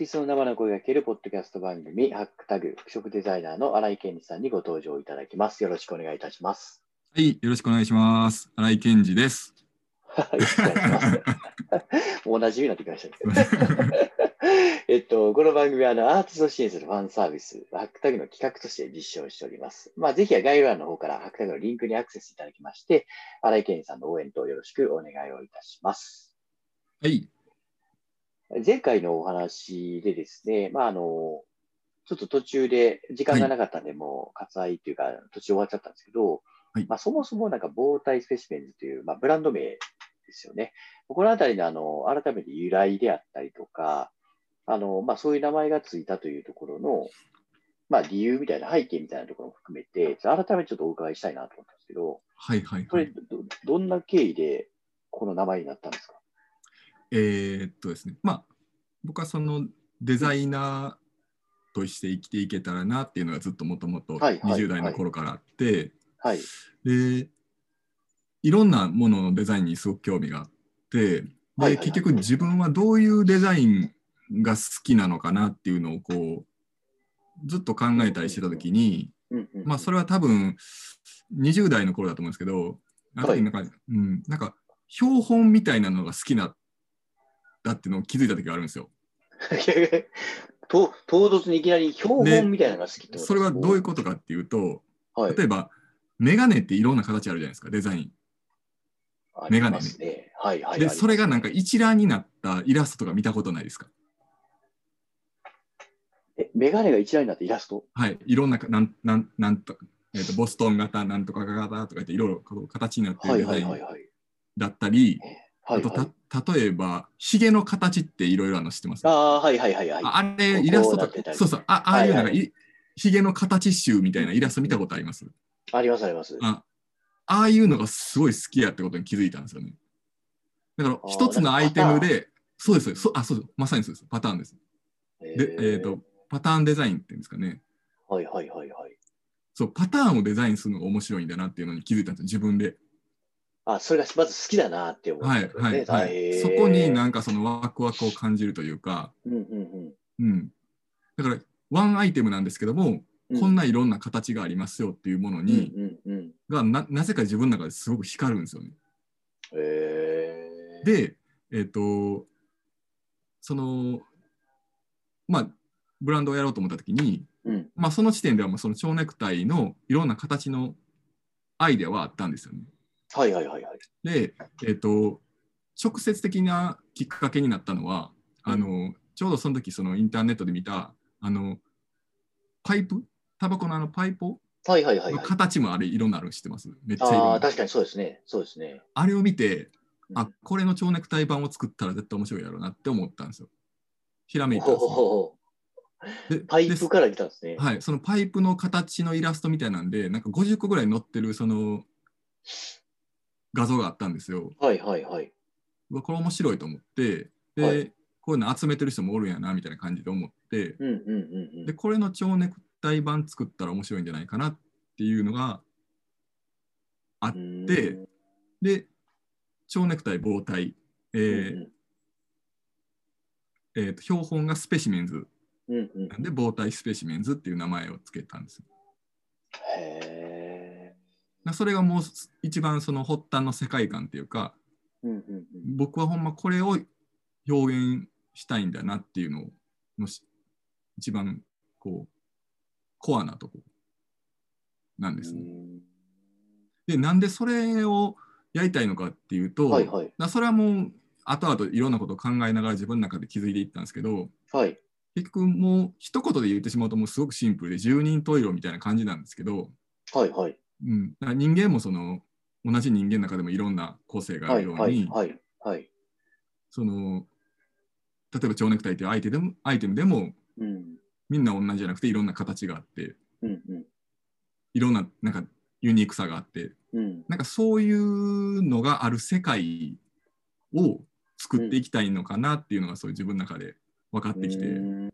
ティストの生の声が聞けるポッドキャスト番組、ハックタグ、服飾デザイナーの新井健二さんにご登場いただきます。よろしくお願いいたします。はい、よろしくお願いします。新井健二です。はい、お願いします。もうおなじみになってきましたね。えっと、この番組はあのアーティストを支援するファンサービス、ハックタグの企画として実証しております。まあ、ぜひは概要欄の方からハックタグのリンクにアクセスいただきまして、新井健二さんの応援とよろしくお願いをいたします。はい、前回のお話でですね、まあ、あの、ちょっと途中で時間がなかったんで、もう割愛っていうか、途中終わっちゃったんですけど、はいまあ、そもそもなんか防体スペシメンズという、まあ、ブランド名ですよね。このあたりのあの、改めて由来であったりとか、あの、まあ、そういう名前がついたというところの、まあ、理由みたいな背景みたいなところも含めて、改めてちょっとお伺いしたいなと思ったんですけど、はい、はい、これはい。ど、どんな経緯でこの名前になったんですか？えーっとですね、まあ、僕はそのデザイナーとして生きていけたらなっていうのがずっともともとはいはい20代の頃からあって、はい。で、いろんなもののデザインにすごく興味があって、で、はいはいはい。結局自分はどういうデザインが好きなのかなっていうのをこう、ずっと考えたりしてた時に、まあそれは多分20代の頃だと思うんですけど、あの時なんか、うん、なんか標本みたいなのが好きなだってのを気づいた時があるんですよ。と唐突にいきなり標本みたいなのが好きってそれはどういうことかっていうと、はい、例えばメガネっていろんな形あるじゃないですか、デザイン。メガネね。はいはい。で、それがなんか一覧になったイラストとか見たことないですか？え、メガネが一覧になってイラスト？はい、いろんなか、なん、なん、なんと、えーと、ボストン型、なんとか型とか言っていろいろ形になってはいはいるデザインはいはい。だったり、はいはい、あとた例えば、ヒゲの形っていろいろあるの知ってます？ああ、はいはいはいはい。あれ、うイラストとか、そうそう、あああいうなんか、はいはいヒゲの形集みたいなイラスト見たことあります？ありますあります。あああいうのがすごい好きやってことに気づいたんですよね。だから一つのアイテムで、そうですそあ、そうです、まさにそうです、パターンです。で、えっ、と、パターンデザインっていうんですかね。はいはいはいはい。そう、パターンをデザインするのが面白いんだなっていうのに気づいたんですよ、自分で。あ、それがまず好きだなって思ったはい、はい、はい。そこになんかそのワクワクを感じるというか、うんうんうん。だから、ワンアイテムなんですけども、うんこんないろんな形がありますよっていうものうん。に、うんうんうん。がななぜか自分の中ですごく光るんですよね。へえ。、で、えっ、と、その、まあ、ブランドをやろうと思った時に、うん。まあ、その時点ではもうその蝶ネクタイのいろんな形のアイデアはあったんですよね。はいはいはいはい。で、えっ、と、直接的なきっかけになったのは、あの、ちょうどその時そのインターネットで見た、あの、パイプ？タバコのあのパイプ？はいはいはい、のはい。形もあれいろんなの知ってます？めっちゃいあ。確かにそうですね。そうですね。あれを見て、あうん、これの蝶ネクタイ版を作ったら絶対面白いやろうなって思ったんですよ。ひらめいたんほですよパイでプから来たんですね。はい、そのパイプの形のイラストみたいなんで、なんか50個ぐらい載ってるその画像があったんですよ。はいはいはい。これ面白いと思って、で、はい。こういうの集めてる人もおるんやなみたいな感じで思って、うんうんうんうん。で、。これの蝶ネクタイ版作ったら面白いんじゃないかなっていうのがあって、で、蝶ネクタイ棒体、えーうんえーと標本がスペシメンズ。うんうん。うんなんで棒体スペシメンズっていう名前をつけたんです。へなそれがもう一番その発端の世界観っていうかーうんうんうん僕はほんまこれを表現したいんだなっていうののし一番こうコアなとこなんですね。でなんでそれをやりたいのかっていうと、はいはいなそれはもう後々いろんなことを考えながら自分の中で気づいていったんですけどはい。結局もう一言で言ってしまうともうすごくシンプルで十人十色みたいな感じなんですけど、はいはい。うん、人間もその同じ人間の中でもいろんな個性があはいるように、はいはいはい。その例えば蝶ネクタイというアイテムでもアイテムでもうん。みんな同じじゃなくていろんな形があってうんうん。いろんななんかユニークさがあってうん。なんかそういうのがある世界を作っていきたいのかなっていうのがそういう自分の中で分かってきてっうん。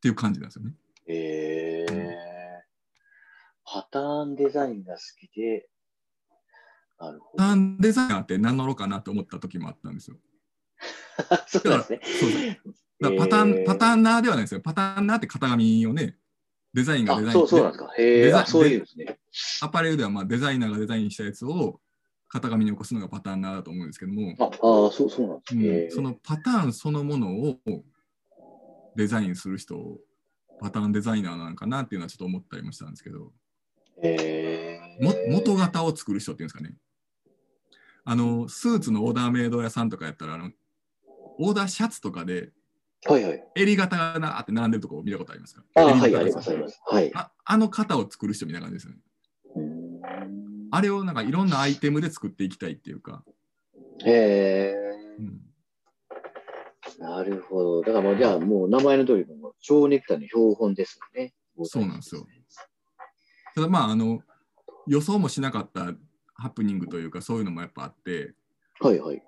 ていう感じなんですよね。えーパターンデザインが好きで、なるほど。パターンデザイナーって名乗ろうかなと思った時もあったんですよ。そうですね。だからパターン、へーパターンナーではないですよ。パターンナーって型紙をね、デザインがデザインあそうそうなんですか。へえ、そういうんですね。アパレルではまあデザイナーがデザインしたやつを型紙に起こすのがパターンナーだと思うんですけども、ああ、そうそうなんですうんね。そのパターンそのものをデザインする人をパターンデザイナーなのかなっていうのはちょっと思ったりもしたんですけど、へえ。も元型を作る人っていうんですかね。あの、スーツのオーダーメイド屋さんとかやったら、あのオーダーシャツとかではいはい。襟型がなーって並んでるとこ見たことありますか？あはい、あります、あります。はい。ああの型を作る人みたいな感じですよね。あれをなんかいろんなアイテムで作っていきたいっていうか、へえ。うんなるほど。だからもう、じゃあもう名前の通り、もう蝶ネクタイの標本ですよね。そうなんですよ。ただまああの予想もしなかったハプニングというかそういうのもやっぱあってはいはい。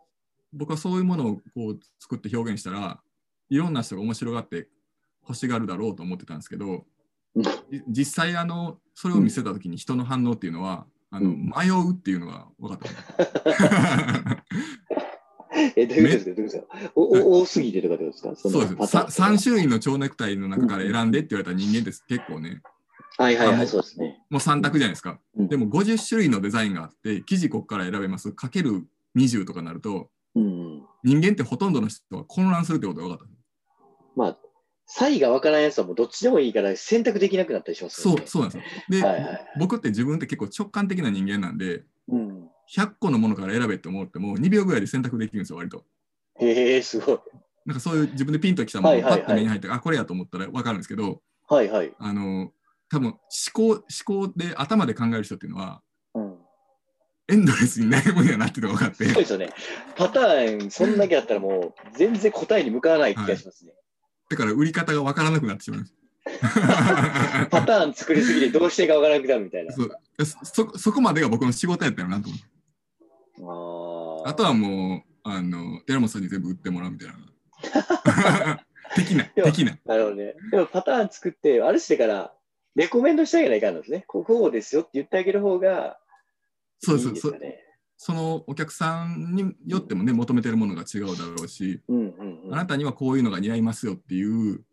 僕はそういうものをこう作って表現したらいろんな人が面白がって欲しがるだろうと思ってたんですけど実際あのそれを見せた時に人の反応っていうのは、あのうん迷うっていうのが分かった。え、どういうことですか？多すぎてとかどうですか？そうですさパターンとか3種類の蝶ネクタイの中から選んでって言われた人間って結構ねはいはいはい、そうですね。もう3択じゃないですか。うんでも50種類のデザインがあって生地ここから選べますかける20とかなるとうん。人間ってほとんどの人は混乱するってことが分かった。まあ、差異がわからないやつはもうどっちでもいいから選択できなくなったりしますよね。そうそうなんですよ。で、はいはい僕って自分って結構直感的な人間なんでうん。100個のものから選べって思っても2秒ぐらいで選択できるんですよ割と。へえ、すごい。なんかそういう自分でピンときたものはいはいはいがパッと目に入って、あこれやと思ったら分かるんですけどはいはい。あの多分思考思考で頭で考える人っていうのはうん。エンドレスに悩むんやなっていうのが分かってそうですよね。パターン、そんだけあったらもう全然答えに向かわない気がしますね。だから売り方が分からなくなってしまうんです。パターン作りすぎてどうしていいかわからなくなるみたいな。そうそそこまでが僕の仕事やったよなと思って。あとはもう、あの、寺本さんに全部売ってもらうみたいな。的な、でも的な。なるほどね。でもパターン作って、あるしてから、レコメンドしてあげないかんのですね。こうですよって言ってあげる方がそうですそいいですかね。そのお客さんによってもね、求めてるものが違うだろうし、うんうんうん。あなたにはこういうのが似合いますよっていう、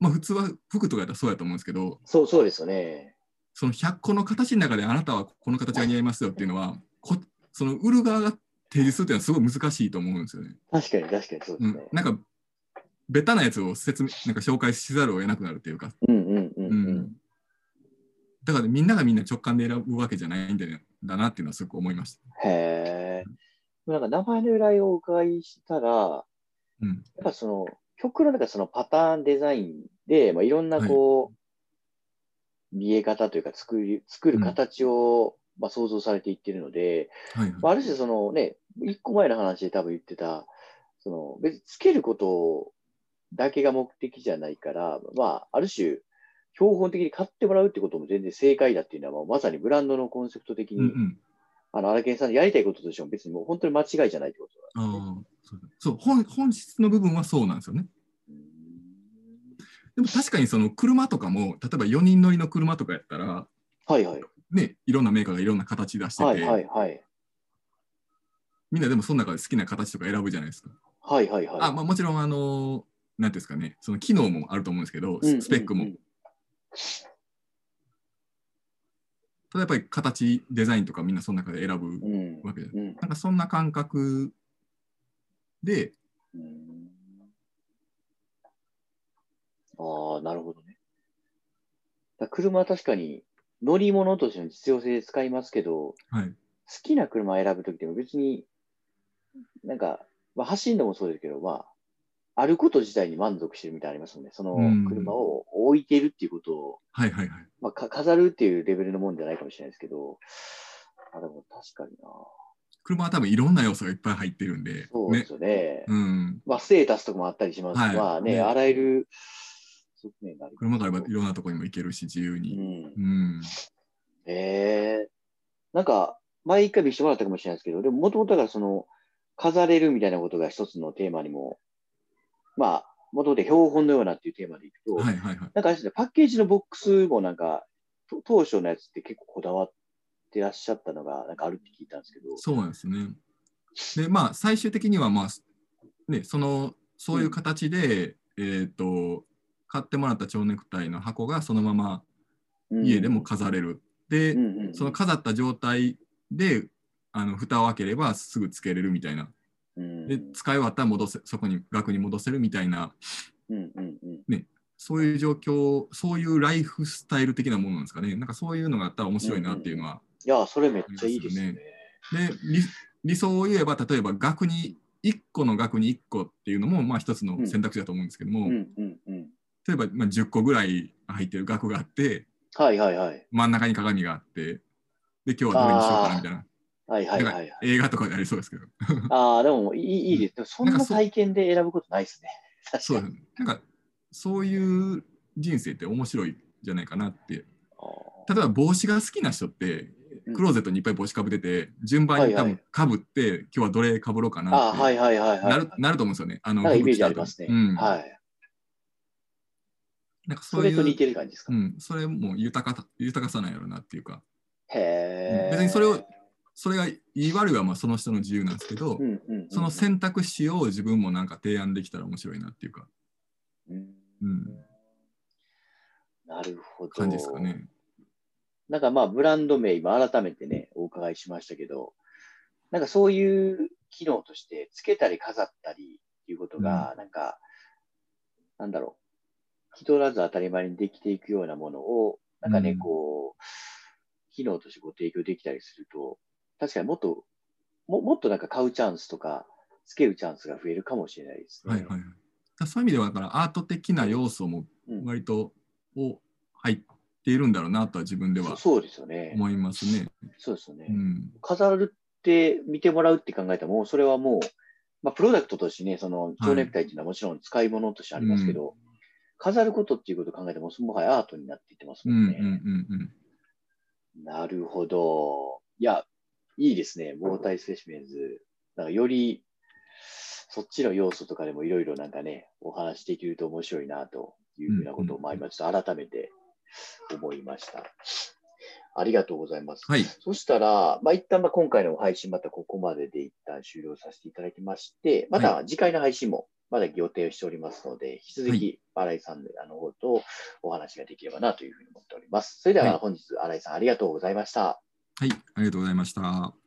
まあ普通は服とかやったらそうやと思うんですけど、そうそうですよね。その100個の形の中であなたはこの形が似合いますよっていうのは、こその売る側が提示するっていうのはすごい難しいと思うんですよね。確かに確かにそうですね。、うんなんか、ベタなやつを説明、なんか紹介しざるを得なくなるっていうか、うんうんうんううんん。だから、みんながみんな直感で選ぶわけじゃないんだだなっていうのはすごく思いました。へえ。なんか名前の由来をお伺いしたら、うん。やっぱその曲の中そのパターンデザインで、まあ、いろんなこう、見え方というか作り作る形を、まあ、想像されていってるので、はいはい。まあ、ある種そのね、一個前の話で多分言ってた、その別につけることだけが目的じゃないから、まあ、ある種、標本的に買ってもらうってことも全然正解だっていうのは、まさにブランドのコンセプト的に、うんうん。あの、荒研さんのやりたいこととしても別にもう本当に間違いじゃないってことなんですねああ、そうそう本本質の部分はそうなんですよね。でも確かにその車とかも、例えば4人乗りの車とかやったら、はいはい。ね、いろんなメーカーがいろんな形出してて、はいはいはい。みんなでもその中で好きな形とか選ぶじゃないですか。はいはいはい。あまあ、もちろん、あの、なんていうんですかね、その機能もあると思うんですけど、うんスペックも。うんうんただやっぱり形、デザインとかみんなその中で選ぶうんわけで、うんなんかそんな感覚で、うんああ、なるほどね。だ車は確かに乗り物としての実用性で使いますけど、はい。好きな車を選ぶときでも別に、なんか、まあ、走るのもそうですけど、まあ、あること自体に満足してるみたいありますもんね。そのうん車を置いてるっていうことを、はいはいはい。まあ、か飾るっていうレベルのもんじゃないかもしれないですけど、あ、でも確かにな。車は多分いろんな要素がいっぱい入ってるんで、ねそうです。よね。うん。まあ、ステータスとかもあったりします。はいまあね、ねあらゆる側面があ車があればいろんなところにも行けるし、自由うに。ん。うん。ええなんか、前一回見せてもらったかもしれないですけど、でももともとだからその、飾れるみたいなことが一つのテーマにも、まあ、もともと標本のようなっていうテーマでいくと、はいはいはい。なんかあれですね、パッケージのボックスもなんか、と当初のやつって結構こだわってらっしゃったのが、なんかあるって聞いたんですけど、そうなんですね。で、まあ、最終的には、まあ、ね、そのそういう形で、えっ、と買ってもらった蝶ネクタイの箱がそのまま家でも飾れる。で、その飾った状態であの蓋を開ければすぐつけれるみたいな。うん。で使い終わったら戻せそこに額に戻せるみたいな。うんうんうん。そういう状況そういうライフスタイル的なものなんですかね。なんかそういうのがあったら面白いなっていうのは、いや、それめっちゃいいですね。で理理想を言えば例えば額に1個の額に1個っていうのもまあ一つの選択肢だと思うんですけども、うんうんうん。例えばまあ10個ぐらい入ってる額があってはいはいはい。真ん中に鏡があってで今日はどれにしようかなみたいなはいはいはい、はい。映画とかでありそうですけどああ、でもいいいいです。でもそんな体験で選ぶことないですね。そう。なんかそういう人生って面白いんじゃないかなってあ例えば帽子が好きな人ってうんクローゼットにいっぱい帽子かぶってて順番に多はいはい分かぶって今日はどれかぶろうかあなっあ、はいてはいはいはい。なるなると思うんですよね。あのイメージありますね。うんはい。なんかそういうそれと似てる感じですか？うん、それも豊か豊かさなんやろなっていうかへえ。別にそれをそれがいい悪いはまあその人の自由なんですけど、うんうんうん、その選択肢を自分もなんか提案できたら面白いなっていうか、うんうん、なるほど。感じですかね。なんかまあ、ブランド名、今改めてね、お伺いしましたけど、なんかそういう機能として、つけたり飾ったりっていうことが、なんか、なんだろう、気取らず当たり前にできていくようなものを、なんかね、うんこう、機能としてご提供できたりすると、確かにもっと、ももっとなんか買うチャンスとか、つけるチャンスが増えるかもしれないですね。はいはいそういう意味ではだからアート的な要素もうん割とを入っているんだろうなとは自分ではそうですよね。思いますね。そうですよね。うん、飾るって見てもらうって考えたら、もうそれはもう、まあ、プロダクトとしてね、その蝶ネクタイっていうのはもちろん使い物としてありますけど、飾ることっていうことを考えても、もはやアートになっていってますうんうんもんね。うんうんなるほど。いや、いいですね。モータイスペシメンズ。なんかより、そっちの要素とかでもいろいろなんかね、お話できると面白いなというふうなことを、まあ今ちょっと改めて思いました。ありがとうございます。はい。そしたら、まあ、一旦まあ今回の配信またここまでで一旦終了させていただきまして、また次回の配信もまだ予定をしておりますので、引き続はき新井さんのあの方とお話ができればなというふうに思っております。それでははい本日新井さんありがとうございました。はい。ありがとうございました。